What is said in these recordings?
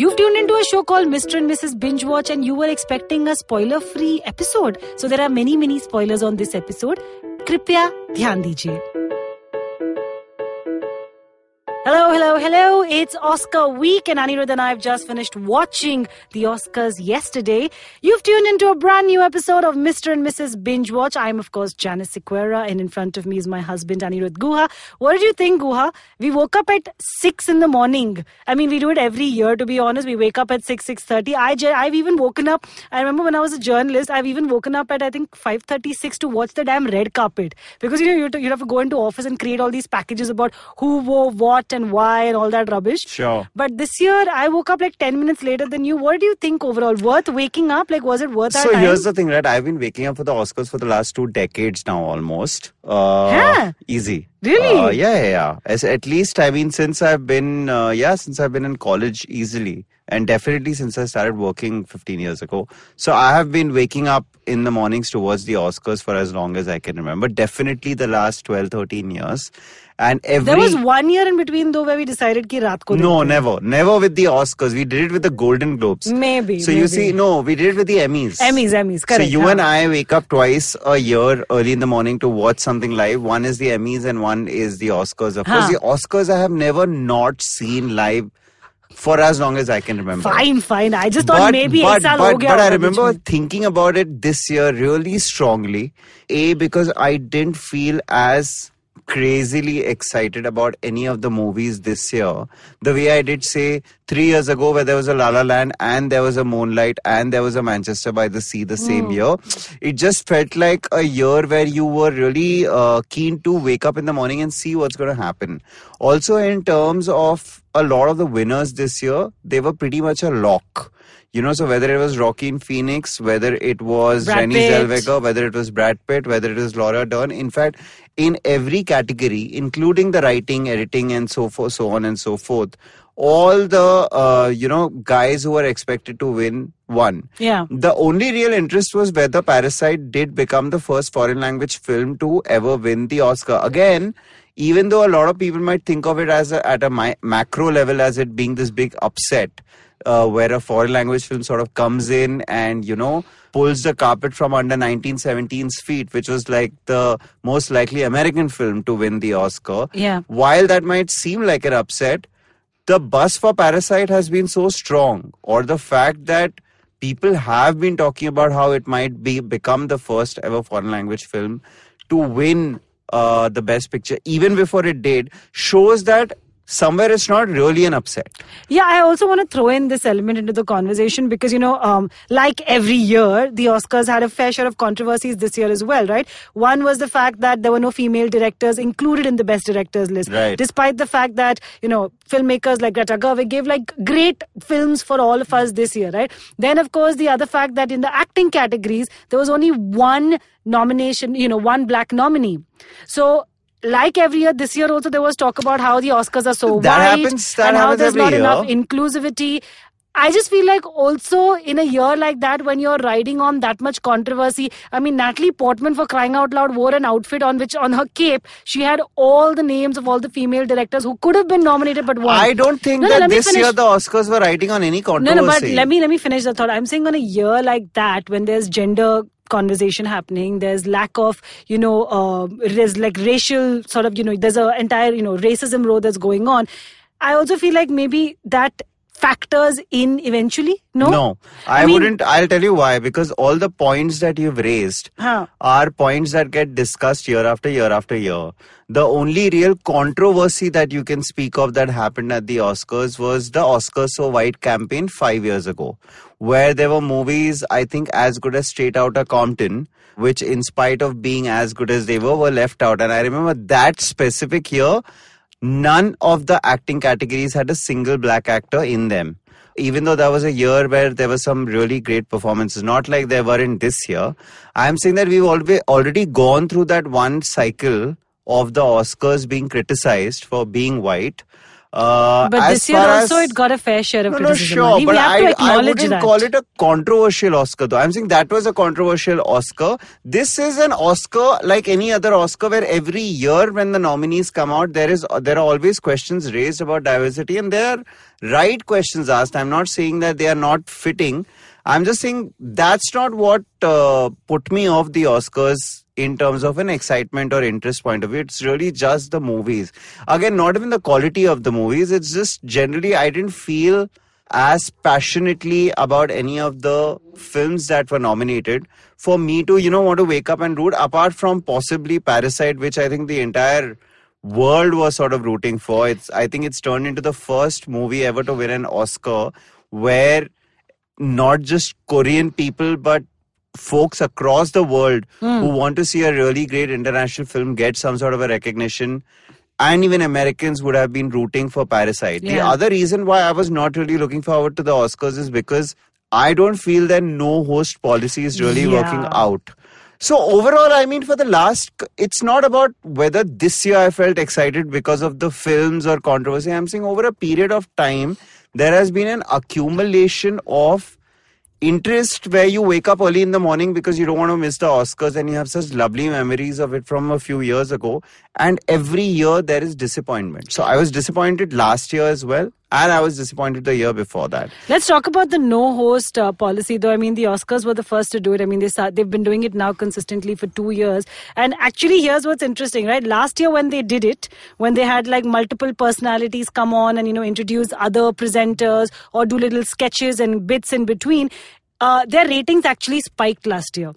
You've tuned into a show called Mr. and Mrs. Binge Watch, and you were expecting a spoiler free episode. So there are many, many spoilers on this episode. Kripya, dhyan dijiye. Hello, hello. It's Oscar week, and Anirudh and I have just finished watching the Oscars yesterday. You've tuned into a brand new episode of Mr. and Mrs. Binge Watch. I'm, of course, Janice Sequeira, and in front of me is my husband, Anirudh Guha. What did you think, Guha? We woke up at 6 in the morning. I mean, we do it every year, to be honest. We wake up at 6, 6.30. I, I've even woken up, I remember when I was a journalist, I've even woken up at, I think, 5.36 to watch the damn red carpet. Because, you know, you'd, you'd have to go into office and create all these packages about who wore what and why and all that rubbish. Sure. But this year, I woke up like 10 minutes later than you. What do you think overall? Worth waking up? Like, was it worth our So here's the thing, right? I've been waking up for the Oscars for the last two decades now, almost. Uh, Huh? Easy. Really? Uh, yeah, yeah, yeah. As, at least, I mean, since I've been, uh, yeah, since I've been in college, easily, and definitely since I started working 15 years ago. So I have been waking up in the mornings to watch the Oscars for as long as I can remember. Definitely the last 12, 13 years. And every there was one year in between though where we decided ki raat ko no, never, never with the Oscars. We did it with the Golden Globes. Maybe. So you see, no, we did it with the Emmys. Emmys, Emmys, correct. So you huh. and I wake up twice a year early in the morning to watch something live. One is the Emmys and one is the Oscars. Of Huh. course, the Oscars I have never not seen live for as long as I can remember. Fine, fine. I just thought but, maybe but, but, but, but I remember thinking about it this year really strongly. A because I didn't feel as crazily excited about any of the movies this year the way I did say three years ago where there was a La La Land and there was a Moonlight and there was a Manchester by the Sea the same Hmm. year. It just felt like a year where you were really uh, keen to wake up in the morning and see what's going to happen. Also, in terms of a lot of the winners this year, they were pretty much a lock. You know, so whether it was Joaquin Phoenix, whether it was Brad Renée Pitt. Zellweger, whether it was Brad Pitt, whether it was Laura Dern, in fact, in every category, including the writing, editing, and so forth, so on and so forth, all the uh, you know guys who were expected to win won. Yeah. The only real interest was whether Parasite did become the first foreign language film to ever win the Oscar. Again, even though a lot of people might think of it as a, at a mi- macro level as it being this big upset, uh, where a foreign language film sort of comes in and you know pulls the carpet from under 1917's feet, which was like the most likely American film to win the Oscar. Yeah. While that might seem like an upset, the buzz for Parasite has been so strong, or the fact that people have been talking about how it might be become the first ever foreign language film to win uh, the best picture, even before it did, shows that somewhere it's not really an upset. Yeah, I also want to throw in this element into the conversation because, you know, um, like every year, the Oscars had a fair share of controversies this year as well, right? One was the fact that there were no female directors included in the best directors list. Right. Despite the fact that, you know, filmmakers like Greta Gerwig gave like great films for all of us this year, right? Then, of course, the other fact that in the acting categories, there was only one nomination, you know, one black nominee. So, like every year, this year also there was talk about how the Oscars are so That white happens- that and how there's not enough inclusivity. I just feel like also in a year like that, when you're riding on that much controversy, I mean, Natalie Portman, for crying out loud, wore an outfit on which, on her cape, she had all the names of all the female directors who could have been nominated but won. I don't think No, that this finish. year the Oscars were riding on any controversy. No, no, but let me let me finish the thought. I'm saying on a year like that, when there's gender conversation happening, there's lack of you know, uh, there's like racial sort of you know, there's an entire you know racism row that's going on. I also feel like maybe that factors in eventually. No, No, I, I mean- wouldn't. I'll tell you why. Because all the points that you've raised Huh. are points that get discussed year after year after year. The only real controversy that you can speak of that happened at the Oscars was the Oscars So White campaign five years ago, where there were movies, I think, as good as Straight Outta Compton, which, in spite of being as good as they were, were left out. And I remember that specific year, none of the acting categories had a single black actor in them even though that was a year where there were some really great performances, not like there were in this year. I'm saying that we've already gone through that one cycle of the Oscars being criticized for being white. Uh, But this year also as- it got a fair share of no, no, criticism. sure, we but have I, to I wouldn't that. call it a controversial Oscar, though. I'm saying that was a controversial Oscar. This is an Oscar like any other Oscar, where every year when the nominees come out, there is there are always questions raised about diversity, and there are right questions asked. I'm not saying that they are not fitting. I'm just saying that's not what uh, put me off the Oscars in terms of an excitement or interest point of view. It's really just the movies. Again, not even the quality of the movies. It's just generally I didn't feel as passionately about any of the films that were nominated for me to, you know, want to wake up and root apart from possibly Parasite, which I think the entire world was sort of rooting for. It's I think it's turned into the first movie ever to win an Oscar where not just Korean people, but folks across the world who hmm. want to see a really great international film get some sort of a recognition. And even Americans would have been rooting for Parasite. The other reason why I was not really looking forward to the Oscars is because I don't feel that no host policy is really working out. So overall, I mean, for the last, it's not about whether this year I felt excited because of the films or controversy. I'm saying over a period of time, there has been an accumulation of interest where you wake up early in the morning because you don't want to miss the Oscars and you have such lovely memories of it from a few years ago. And every year there is disappointment. So I was disappointed last year as well. And I was disappointed the year before that. Let's talk about the no host uh, policy, though. I mean, the Oscars were the first to do it. I mean, they start, they've been doing it now consistently for two years. And actually, here's what's interesting, right? Last year, when they did it, when they had like multiple personalities come on and, you know, introduce other presenters or do little sketches and bits in between, uh, their ratings actually spiked last year.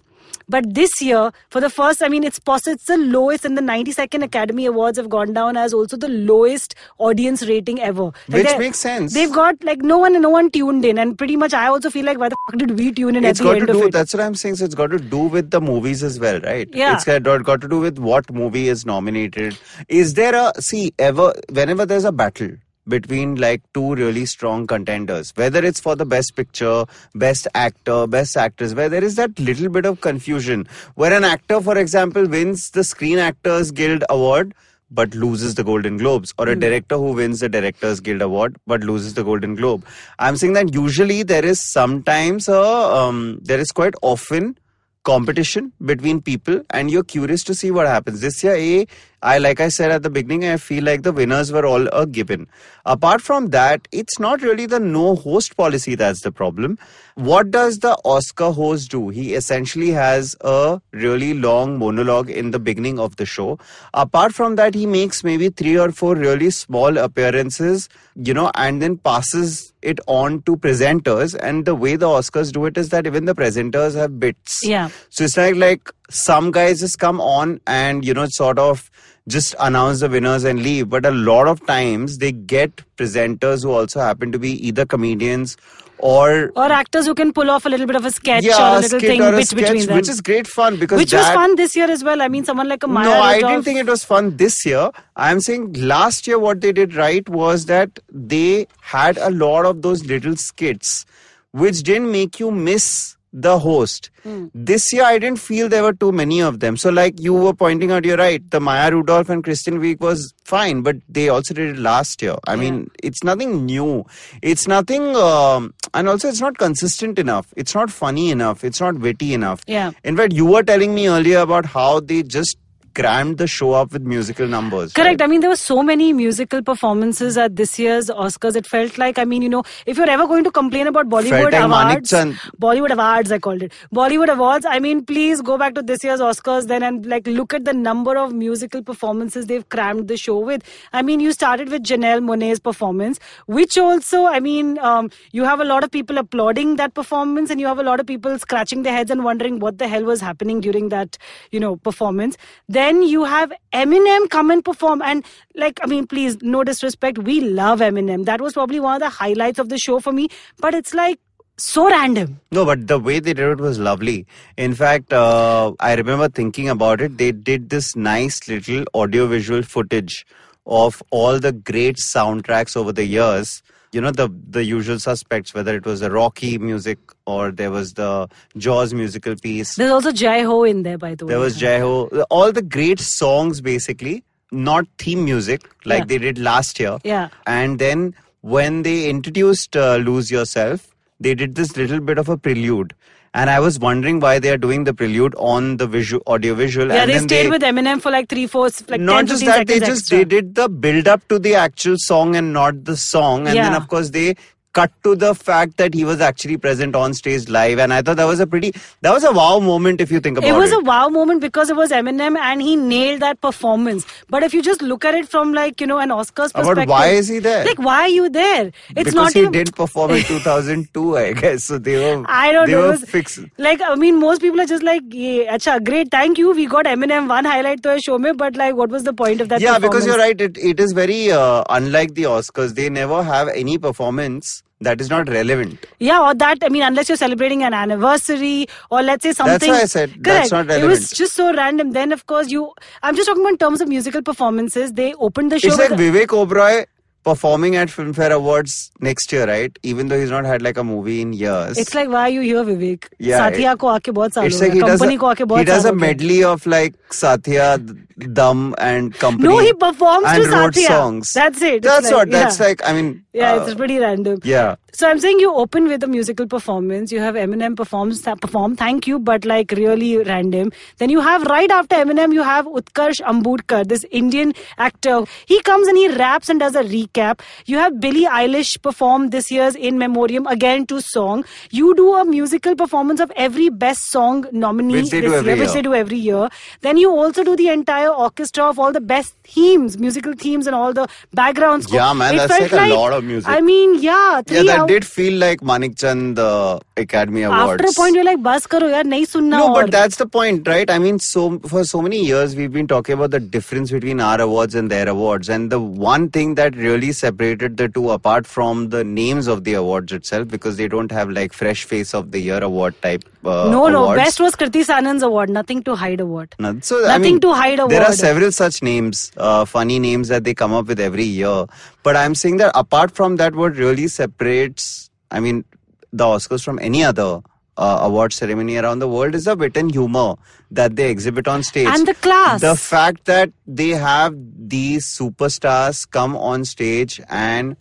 But this year, for the first, I mean, it's possible it's the lowest, and the 92nd Academy Awards have gone down as also the lowest audience rating ever. Like Which makes sense. They've got like no one, no one tuned in, and pretty much I also feel like why the fuck did we tune in it's got to do that's what i'm saying so it's got to do with the movies as well right Yeah. it's got, got to do with what movie is nominated is there a see ever whenever there's a battle between like two really strong contenders whether it's for the best picture best actor best actress where there is that little bit of confusion where an actor for example wins the screen actors guild award but loses the Golden Globes, or a director who wins the Directors Guild Award but loses the Golden Globe. I'm saying that usually there is sometimes a um, there is quite often competition between people, and you're curious to see what happens. This year, a I like I said at the beginning, I feel like the winners were all a given. Apart from that, it's not really the no host policy that's the problem. What does the Oscar host do? He essentially has a really long monologue in the beginning of the show. Apart from that, he makes maybe three or four really small appearances, you know, and then passes it on to presenters. And the way the Oscars do it is that even the presenters have bits. Yeah. So it's like like some guys just come on and you know sort of just announce the winners and leave. But a lot of times they get presenters who also happen to be either comedians or or actors who can pull off a little bit of a sketch or a little thing a bit sketch, between them. which is great fun because Which was fun this year as well. I mean, someone like a Maya no, I didn't think it was fun this year. I'm saying last year what they did right was that they had a lot of those little skits which didn't make you miss the host. Hmm. This year I didn't feel there were too many of them. So like you were pointing out, you're right. The Maya Rudolph and Kristen Wiig was fine, but they also did it last year. I mean, it's nothing new. It's nothing, um, and also it's not consistent enough. It's not funny enough. It's not witty enough. Yeah. In fact, you were telling me earlier about how they just crammed the show up with musical numbers. Correct. right? I mean, there were so many musical performances at this year's Oscars. It felt like, I mean, you know, if you're ever going to complain about Bollywood like Manik awards, Chand. Bollywood awards, I called it Bollywood awards. I mean, please go back to this year's Oscars then and like look at the number of musical performances they've crammed the show with. I mean, you started with Janelle Monae's performance, which also, I mean, um, you have a lot of people applauding that performance, and you have a lot of people scratching their heads and wondering what the hell was happening during that, you know, performance. Then you have Eminem come and perform, and like, I mean, please, no disrespect, we love Eminem. That was probably one of the highlights of the show for me, but it's like so random. No, but the way they did it was lovely. In fact, uh, I remember thinking about it. They did this nice little audiovisual footage of all the great soundtracks over the years. You know, the the usual suspects, whether it was the Rocky music or there was the Jaws musical piece. There's also Jai Ho in there, by the way. There was Jai Ho. All the great songs, basically, not theme music like Yeah. they did last year. Yeah. And then when they introduced uh, Lose Yourself, they did this little bit of a prelude. And I was wondering why they are doing the prelude on the visual, audio visual. Yeah, and they stayed with Eminem for like three, four, like not 10, just that they just extra. they did the build up to the actual song and not the song and then of course they cut to the fact that he was actually present on stage live and i thought that was a pretty that was a wow moment if you think about it it was a wow moment because it was Eminem and he nailed that performance. But if you just look at it from like you know an Oscars About perspective, why is he there? Like why are you there? It's because not he even. did perform in 2002 i guess so they were I don't they know. it were fixed Like I mean, most people are just like, yeah, acha, great, thank you. We got Eminem one highlight to a show, me but like, what was the point of that? yeah because you're right it, it is very uh, unlike the oscars they never have any performance that is not relevant. Yeah, or that I mean, unless you're celebrating an anniversary or let's say something. That's why I said correct. that's not relevant. It was just so random. Then of course you. I'm just talking about in terms of musical performances. They opened the show. It's like Vivek Oberoi performing at Filmfare Awards next year, right? Even though he's not had like a movie in years. It's like why are you here, Vivek? Yeah. Satya it, ko aake saal It's like he does a, he does a medley of like Satya, Dum, and company. No, he performs and to wrote Satya. songs. That's it. That's like- what. That's yeah. like. I mean. Yeah, uh, it's pretty random. yeah. So I'm saying you open with a musical performance. You have Eminem performs perform. Thank you, but like really random. Then you have right after Eminem, you have Utkarsh Ambudkar, this Indian actor. He comes and he raps and does a recap. You have Billie Eilish perform this year's In Memoriam again to song. You do a musical performance of every best song nominee Which they this do every year, which they do every year. Then you also do the entire orchestra of all the best themes, musical themes, and all the background score. Yeah, man, It that's felt like a lot of music. I mean, yeah, Yeah, that hours. did feel like Manik Chand uh, Academy Awards. After a point, you're like, bus karo yaar, nahi sunna No, aur. but that's the point, right? I mean, so for so many years we've been talking about the difference between our awards and their awards, and the one thing that really separated the two, apart from the names of the awards itself, because they don't have like fresh face of the year award type. Uh, no, no, awards. best was Kriti Sanon's award, nothing to hide award. No, so, I Nothing mean, to hide award. There are several such names, uh, funny names that they come up with every year. But I'm saying that apart from that, what really separates, I mean, the Oscars from any other uh, award ceremony around the world is the wit and humor that they exhibit on stage. And the class. The fact that they have these superstars come on stage and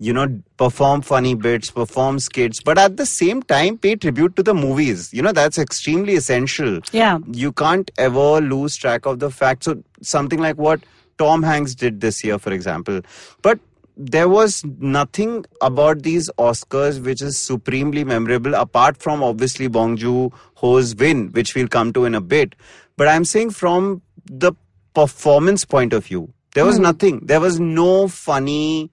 you know perform funny bits perform skits but at the same time pay tribute to the movies. You know that's extremely essential. Yeah. you can't ever lose track of the fact. So something like what tom hanks did this year for example. But there was nothing about these oscars which is supremely memorable apart from obviously bong joon-ho's win which we'll come to in a bit. But i'm saying from the performance point of view there was hmm. nothing. There was no funny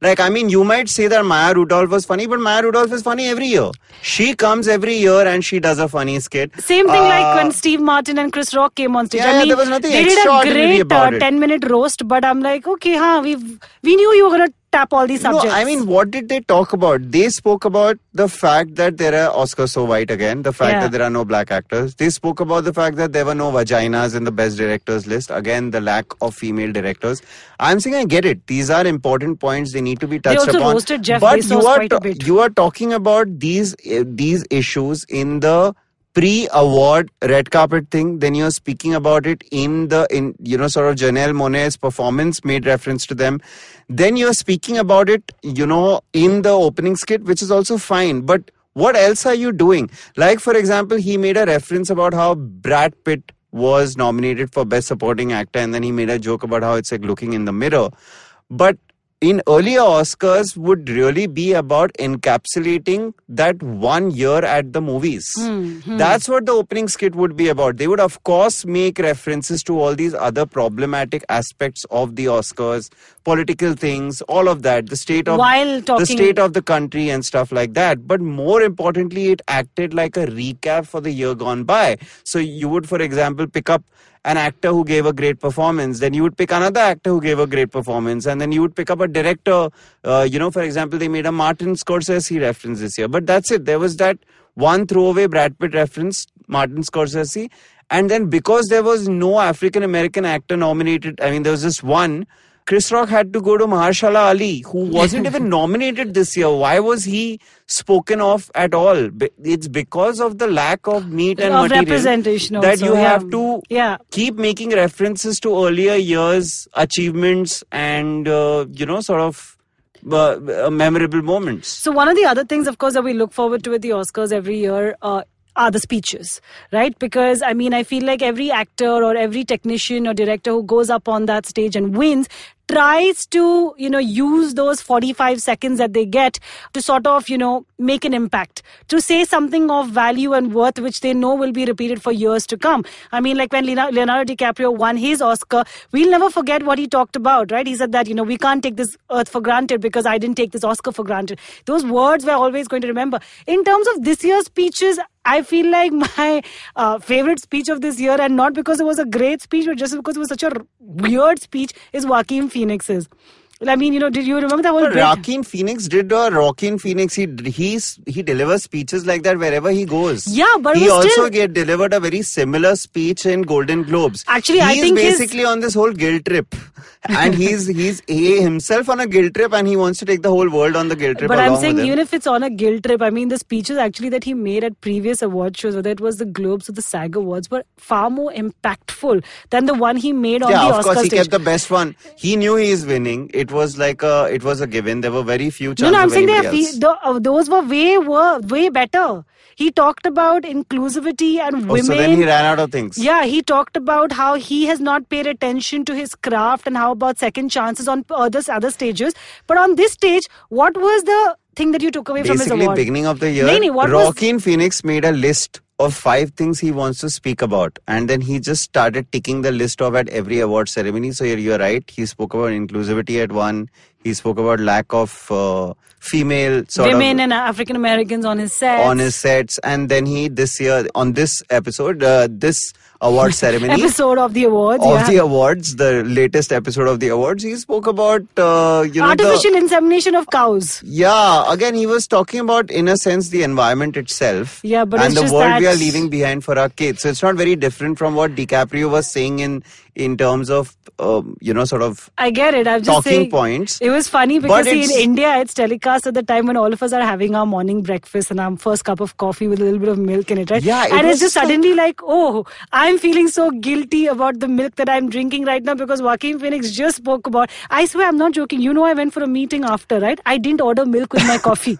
like, I mean, you might say that Maya Rudolph was funny, but Maya Rudolph is funny every year. She comes every year and she does a funny skit. Same thing like Uh, when Steve Martin and Chris Rock came on stage. Yeah, I yeah, mean, there was nothing they did a great uh, 10 minute roast, but I'm like, okay, huh, we we knew you were going to tap all these subjects. No, I mean, what did they talk about? They spoke about the fact that there are Oscars so white again, the fact Yeah. that there are no black actors. They spoke about the fact that there were no vaginas in the best directors list. Again, the lack of female directors. I'm saying I get it. These are important points. They need to be touched they also upon. roasted Jeff but Bezos you are quite a bit. you are talking about these uh, these issues in the pre-award red carpet thing then you're speaking about it in the in you know sort of Janelle Monae's performance made reference to them. Then you're speaking about it you know in the opening skit which is also fine. But what else are you doing? Like for example he made a reference about how Brad Pitt was nominated for best supporting actor and then he made a joke about how it's like looking in the mirror. But in earlier Oscars would really be about encapsulating that one year at the movies. Hmm, hmm. That's what the opening skit would be about. They would of course make references to all these other problematic aspects of the Oscars, political things, all of that, the state of While talking- the state of the country and stuff like that. But more importantly, it acted like a recap for the year gone by. So you would, for example, pick up an actor who gave a great performance, then you would pick another actor who gave a great performance, and then you would pick up a director. Uh, you know, for example, they made a Martin Scorsese reference this year, but that's it. There was that one throwaway Brad Pitt reference, Martin Scorsese, and then because there was no African American actor nominated, I mean, there was just one. Chris Rock had to go to Mahershala Ali, who wasn't even nominated this year. Why was he spoken of at all? It's because of the lack of meat and Of material representation that also, you yeah. have to Yeah. keep making references to earlier years' achievements and uh, you know sort of uh, uh, memorable moments. So one of the other things, of course, that we look forward to at the Oscars every year uh, are the speeches, right? Because I mean, I feel like every actor or every technician or director who goes up on that stage and wins tries to you know use those 45 seconds that they get to sort of you know make an impact to say something of value and worth which they know will be repeated for years to come. I mean like when Leonardo DiCaprio won his Oscar we'll never forget what he talked about right? He said that you know we can't take this earth for granted because I didn't take this Oscar for granted. Those words we're always going to remember. In terms of this year's speeches I feel like my uh, favorite speech of this year, and not because it was a great speech, but just because it was such a weird speech, is Joaquin Phoenix's. I mean, you know, did you remember that bit? Joaquin Phoenix did a Joaquin Phoenix. He he's he delivers speeches like that wherever he goes. Yeah, but he also still- get delivered a very similar speech in Golden Globes. Actually, I he's think his- basically on this whole guilt trip, and he's he's he himself on a guilt trip, and he wants to take the whole world on the guilt trip. But I'm saying even if it's on a guilt trip, I mean the speeches actually that he made at previous award shows, whether it was the Globes or the SAG Awards, were far more impactful than the one he made on yeah, the of Oscar course, he stage. kept the best one. He knew he is winning. It was like a it was a given. There were very few no, chances. no, I'm saying they fe- the, uh, those were way were way better. He talked about inclusivity and women. Oh, so then he ran out of things. Yeah, he talked about how he has not paid attention to his craft and how about second chances on other other stages. But on this stage, what was the thing that you took away from his award? Basically, beginning of the year, what was- Phoenix made a list of five things he wants to speak about, and then he just started ticking the list off at every award ceremony. So you're, you're right. He spoke about inclusivity at one. He spoke about lack of uh, female sort Women of and African Americans on his set. on his sets, and then he this year on this episode, uh, this award ceremony. episode of the awards. of yeah. the awards, the latest episode of the awards, he spoke about uh, you know the, Artificial insemination of cows. yeah, again, he was talking about, in a sense, the environment itself. Yeah, but and the world we are leaving behind for our kids. So it's not very different from what DiCaprio was saying in in terms of, um, you know, sort of I get it. I'm just talking saying. points. It was funny because see, in India it's telecast at the time when all of us are having our morning breakfast and our first cup of coffee with a little bit of milk in it, right? Yeah, it and it's just like- suddenly like, oh, I'm feeling so guilty about the milk that I'm drinking right now because Joaquin Phoenix just spoke about. I swear, I'm not joking. You know, I went for a meeting after, right? I didn't order milk with my coffee.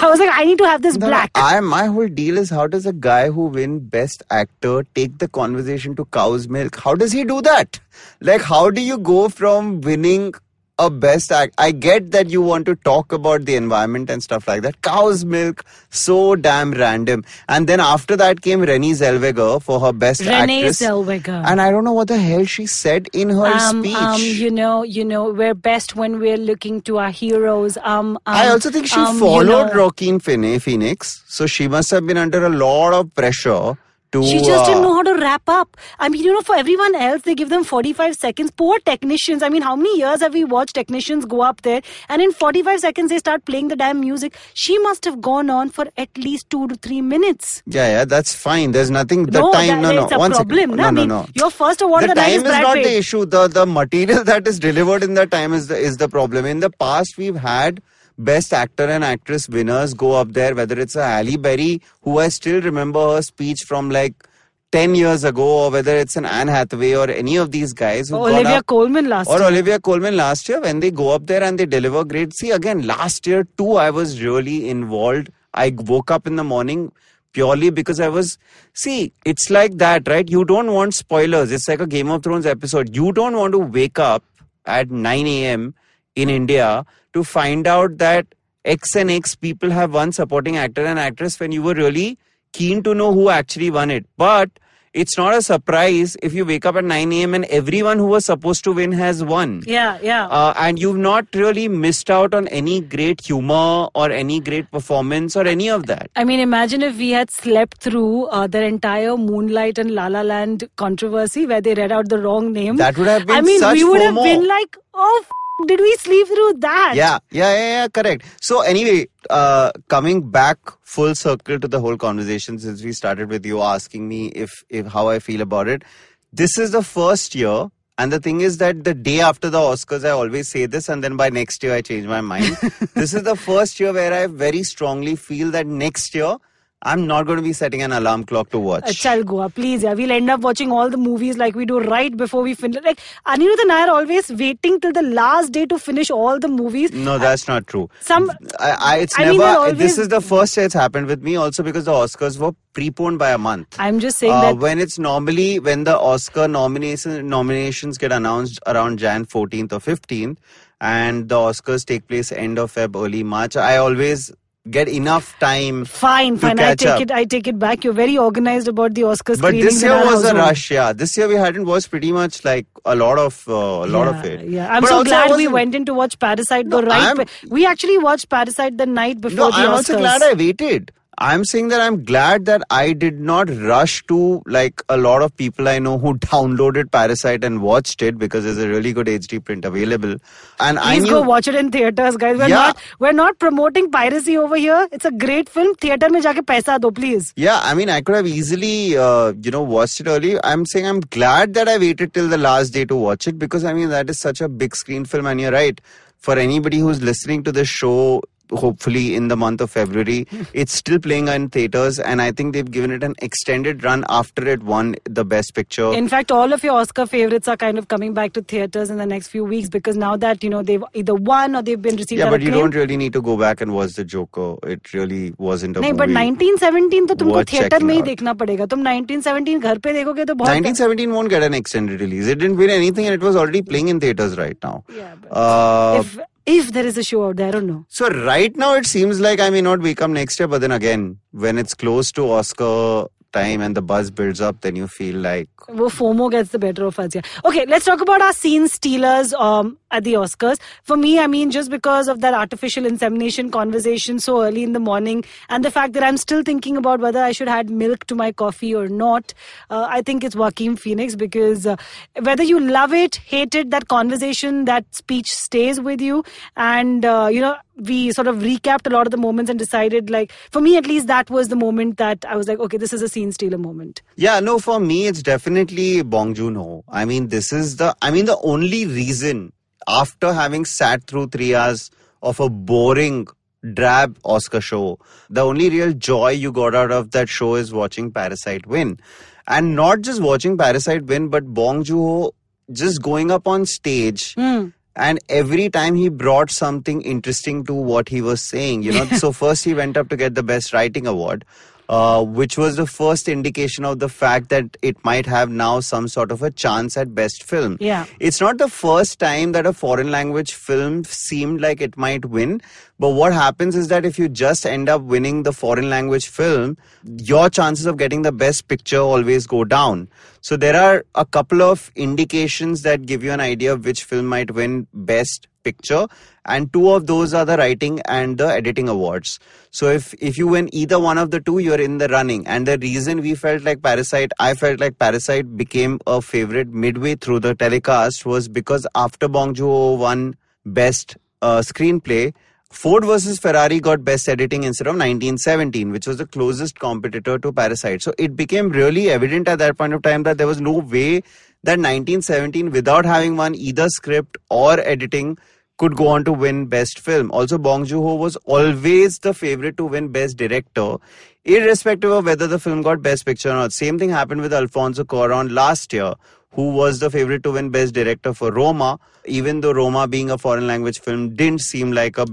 I was like, I need to have this No, black. I my whole deal is how does a guy who win best actor take the conversation to cow's milk? How does he do that? Like how do you go from winning a best act? I get that you want to talk about the environment and stuff like that. Cow's milk, so damn random. And then after that came Renée Zellweger for her best Renee actress. Zellweger. And I don't know what the hell she said in her um, speech. um, you know, you know, we're best when we're looking to our heroes. Um, um I also think she um, you followed know, Joaquin Phoe- Phoenix, so she must have been under a lot of pressure to. She just didn't uh, know how to wrap up. I mean, you know, for everyone else, they give them 45 seconds. Poor technicians. I mean, how many years have we watched technicians go up there and in 45 seconds they start playing the damn music? She must have gone on for at least two to three minutes. Yeah, yeah, that's fine. There's nothing. The no, time, that, no, no. it's a One second. problem. No, I no, mean, no. your first award the the time is is not Pitt. the issue. The the material that is delivered in the time is the is the problem. In the past, we've had best actor and actress winners go up there. Whether it's a Halle Berry, who I still remember her speech from like. 10 years ago, or whether it's an Anne Hathaway or any of these guys who Or Olivia up, Colman last or year. Olivia Colman last year when they go up there and they deliver great. See, again, last year too, I was really involved. I woke up in the morning purely because I was. See, it's like that, right? You don't want spoilers. It's like a Game of Thrones episode. You don't want to wake up at 9 a.m. in India to find out that X and X people have won supporting actor and actress when you were really keen to know who actually won it. But it's not a surprise if you wake up at 9 a.m. and everyone who was supposed to win has won. Yeah, yeah. Uh, and you've not really missed out on any great humor or any great performance or any of that. I mean, imagine if we had slept through uh, their entire Moonlight and La La Land controversy where they read out the wrong name. That would have been I mean, we would have been like, oh, f- did we sleep through that? Yeah, yeah, yeah, yeah, correct. So anyway, uh, coming back full circle to the whole conversation since we started with you asking me if, if how I feel about it. This is the first year And the thing is that the day after the Oscars, I always say this, and then by next year, I change my mind. this is the first year where I very strongly feel that next year, I'm not going to be setting an alarm clock to watch. Achal Goa, please. Yeah, we'll end up watching all the movies like we do right before we finish. Like Anirudh and I are always waiting till the last day to finish all the movies. No, that's not true. Some, I, I it's I never. they're always- This is the first year it's happened with me. Also because the Oscars were preponed by a month. I'm just saying Uh, that when it's normally when the Oscar nomination nominations get announced around Jan 14th or 15th, and the Oscars take place end of Feb, early March. I always get enough time. fine, fine. I take up. it. I take it back. You're very organized about the Oscars. But this year was a rush. Yeah, this year we hadn't watched pretty much like a lot of uh, a lot of it. Yeah, I'm But so glad we went in to watch Parasite. No, the right, I'm- we actually watched Parasite the night before No, the I'm Oscars. also glad I waited. I'm saying that I'm glad that I did not rush to like a lot of people I know who downloaded Parasite and watched it because there's a really good HD print available. And Please I please go watch it in theaters, guys. We're yeah. not we're not promoting piracy over here. It's a great film. Theater me jaake paisa do, please. Yeah, I mean, I could have easily uh, you know watched it early. I'm saying I'm glad that I waited till the last day to watch it because I mean that is such a big screen film, and you're right for anybody who's listening to this show hopefully in the month of February, it's still playing in theaters, and I think they've given it an extended run after it won the Best Picture. In fact, all of your Oscar favorites are kind of coming back to theaters in the next few weeks because now that you know they've either won or they've been received. yeah, that but you acclaim. don't really need to go back and watch the Joker. It really wasn't a नहीं movie. but 1917 तो तुमको worth theatre checking में ही out. देखना पड़ेगा तुम 1917 घर पे देखोगे तो बहुत 1917 won't get an extended release. It didn't win anything, and it was already playing in theaters right now. Yeah, but Uh, if if there is a show out there, I don't know. So right now it seems like I may not become next year, but then again, when it's close to Oscar time and the buzz builds up, then you feel like Wo FOMO gets the better of us. Yeah. Okay, let's talk about our scene stealers um, at the Oscars. For me, I mean, just because of that artificial insemination conversation so early in the morning, and the fact that I'm still thinking about whether I should add milk to my coffee or not, uh, I think it's Joaquin Phoenix because uh, whether you love it, hate it, that conversation, that speech stays with you, and uh, you know. We sort of recapped a lot of the moments and decided, like, for me at least, that was the moment that I was like, okay, this is a scene stealer moment. Yeah, no, for me, it's definitely Bong Joon Ho. I mean, this is the, I mean, the only reason after having sat through three hours of a boring, drab Oscar show, the only real joy you got out of that show is watching Parasite win. And not just watching Parasite win, but Bong Joon Ho just going up on stage. Hmm. And every time he brought something interesting to what he was saying, you know. so first he went up to get the best writing award, uh, which was the first indication of the fact that it might have now some sort of a chance at best film. Yeah. It's not the first time that a foreign language film seemed like it might win. But what happens is that if you just end up winning the foreign language film, your chances of getting the best picture always go down. So there are a couple of indications that give you an idea of which film might win best picture and two of those are the writing and the editing awards so if if you win either one of the two you're in the running and the reason we felt like parasite i felt like parasite became a favorite midway through the telecast was because after bong joon-ho won best uh, screenplay Ford versus Ferrari got best editing instead of 1917, which was the closest competitor to Parasite. So it became really evident at that point of time that there was no way that 1917, without having won either script or editing, could go on to win best film. Also, Bong Joon-ho was always the favorite to win best director, irrespective of whether the film got best picture or not. Same thing happened with Alfonso Cuarón last year who was the favorite to win Best Director for Roma, even though Roma being a foreign language film didn't seem like a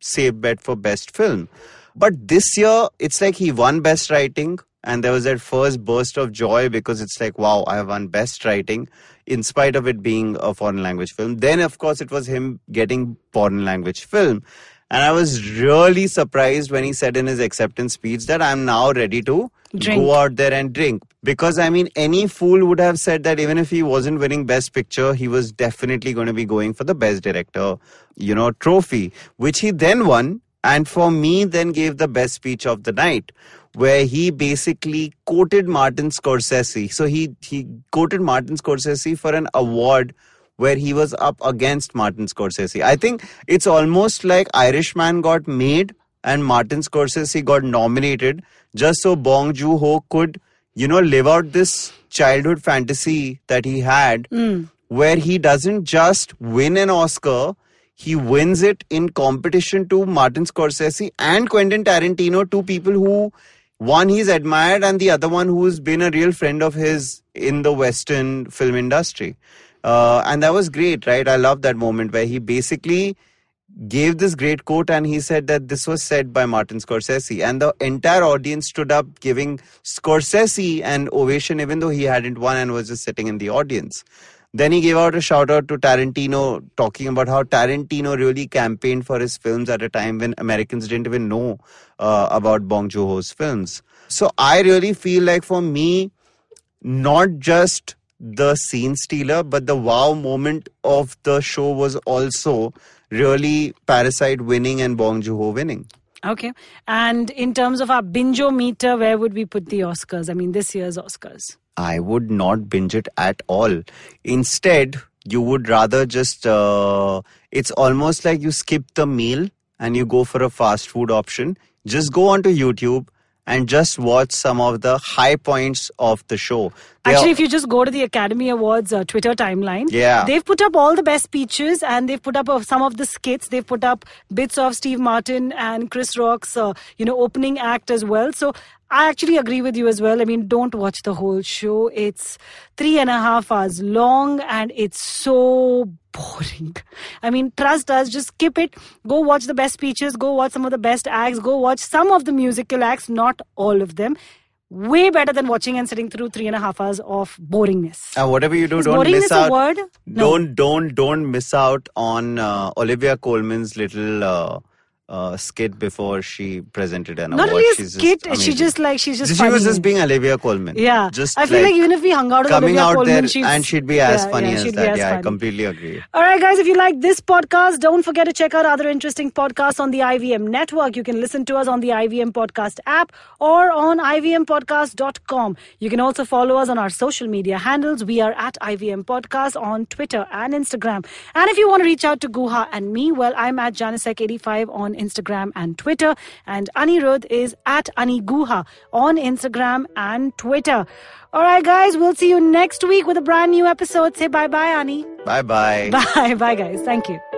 safe bet for Best Film. But this year, it's like he won Best Writing, and there was that first burst of joy because it's like, wow, I have won Best Writing, in spite of it being a foreign language film. Then, of course, it was him getting foreign language film. And I was really surprised when he said in his acceptance speech that I'm now ready to Drink. go out there and drink. Because I mean, any fool would have said that even if he wasn't winning Best Picture, he was definitely going to be going for the Best Director, you know, trophy, which he then won. And for me, then gave the best speech of the night, where he basically quoted Martin Scorsese. So he he quoted Martin Scorsese for an award where he was up against Martin Scorsese. I think it's almost like Irishman got made and Martin Scorsese got nominated just so Bong Joon-ho could, you know, live out this childhood fantasy that he had, hmm. where he doesn't just win an Oscar, he wins it in competition to Martin Scorsese and Quentin Tarantino, two people who one he's admired and the other one who's been a real friend of his in the Western film industry. Uh, and that was great, right? I love that moment where he basically gave this great quote and he said that this was said by Martin Scorsese. And the entire audience stood up giving Scorsese an ovation, even though he hadn't won and was just sitting in the audience. Then he gave out a shout out to Tarantino, talking about how Tarantino really campaigned for his films at a time when Americans didn't even know uh, about Bong Joon Ho's films. So I really feel like for me, not just the scene stealer, but the wow moment of the show was also really Parasite winning and Bong Joon Ho winning. Okay. And in terms of our Binge-o-meter, where would we put the Oscars? I mean, this year's Oscars. I would not binge it at all. Instead, you would rather just, uh, it's almost like you skip the meal and you go for a fast food option. Just go onto YouTube and just watch some of the high points of the show. They Actually, are, if you just go to the Academy Awards uh, Twitter timeline, yeah. they've put up all the best speeches and they've put up uh, some of the skits. They've put up bits of Steve Martin and Chris Rock's, uh, you know, opening act as well. So I actually agree with you as well. I mean, don't watch the whole show. It's three and a half hours long and it's so boring. I mean, trust us, just skip it. Go watch the best speeches, go watch some of the best acts, go watch some of the musical acts, not all of them. Way better than watching and sitting through three and a half hours of boringness. Uh, whatever you do, Is don't miss out. No. Don't don't don't miss out on uh, Olivia Colman's little. Uh, uh, skit before she presented an Not award. really a She's skit. Just she just like she's just. She funny. was just being Olivia Colman. Yeah, just I feel like, even if we hung out with coming Olivia out Colman, there she's, and she'd be as yeah, funny yeah, as that. as yeah, funny. I completely agree. All right, guys, if you like this podcast, don't forget to check out other interesting podcasts on the IVM network. You can listen to us on the IVM Podcast app or on ivmpodcast.com. You can also follow us on our social media handles. We are at IVM Podcast on Twitter and Instagram. And if you want to reach out to Guha and me, well, I'm at janiceseq85 on Instagram and Twitter. And Anirudh is at Aniguha on Instagram and Twitter. All right, guys, we'll see you next week with a brand new episode. Say bye bye, Ani. Bye bye. Bye. Bye, guys. Thank you.